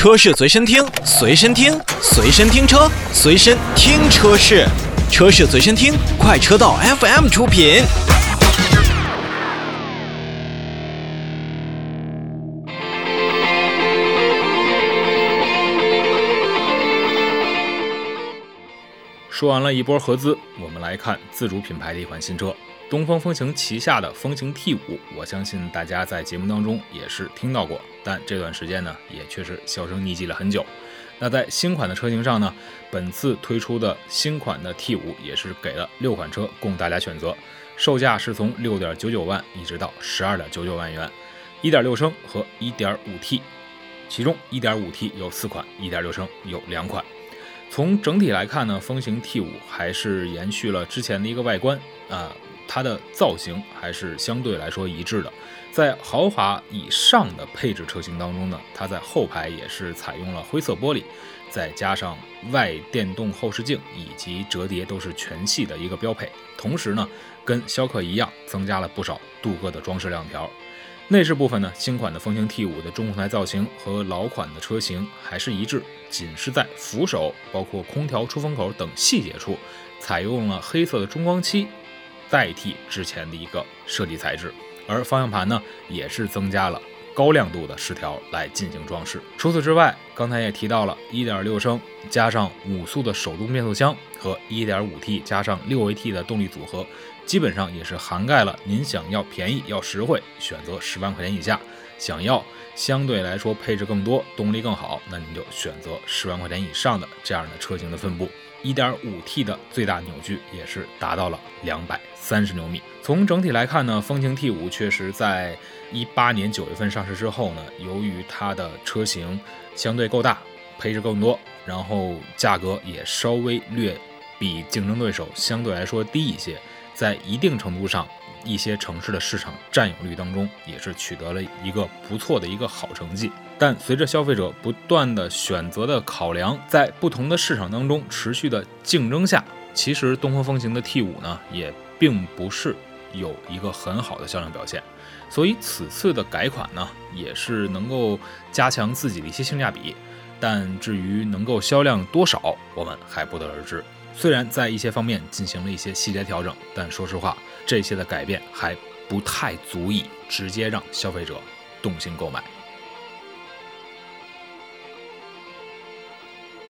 车市随身听，随身听，随身听车，随身听车市，车市随身听，快车道 FM 出品。说完了一波合资，我们来看自主品牌的一款新车——东风风行旗下的风行 T5。我相信大家在节目当中也是听到过，但这段时间呢，也确实销声匿迹了很久。那在新款的车型上呢，本次推出的新款的 T5 也是给了六款车供大家选择，售价是从六点九九万一直到十二点九九万元，一点六升和一点五 T，其中一点五 T 有四款，一点六升有两款。从整体来看呢，风行 T5 还是延续了之前的一个外观啊，它的造型还是相对来说一致的。在豪华以上的配置车型当中呢，它在后排也是采用了灰色玻璃，再加上外电动后视镜以及折叠都是全系的一个标配。同时呢，跟逍客一样，增加了不少镀铬的装饰亮条。内饰部分呢，新款的风行 T5 的中控台造型和老款的车型还是一致，仅是在扶手、包括空调出风口等细节处，采用了黑色的中光漆，代替之前的一个设计材质。而方向盘呢，也是增加了高亮度的饰条来进行装饰。除此之外，刚才也提到了1.6升加上五速的手动变速箱和 1.5T 加上 6AT 的动力组合。基本上也是涵盖了您想要便宜要实惠，选择十万块钱以下；想要相对来说配置更多、动力更好，那您就选择十万块钱以上的这样的车型的分布。1.5T 的最大扭矩也是达到了230牛米。从整体来看呢，风行 T5 确实在一八年九月份上市之后呢，由于它的车型相对够大，配置更多，然后价格也稍微略比竞争对手相对来说低一些。在一定程度上，一些城市的市场占有率当中，也是取得了一个不错的一个好成绩。但随着消费者不断的选择的考量，在不同的市场当中持续的竞争下，其实东风风行的 T5 呢，也并不是有一个很好的销量表现。所以此次的改款呢，也是能够加强自己的一些性价比，但至于能够销量多少，我们还不得而知。虽然在一些方面进行了一些细节调整，但说实话，这些的改变还不太足以直接让消费者动心购买。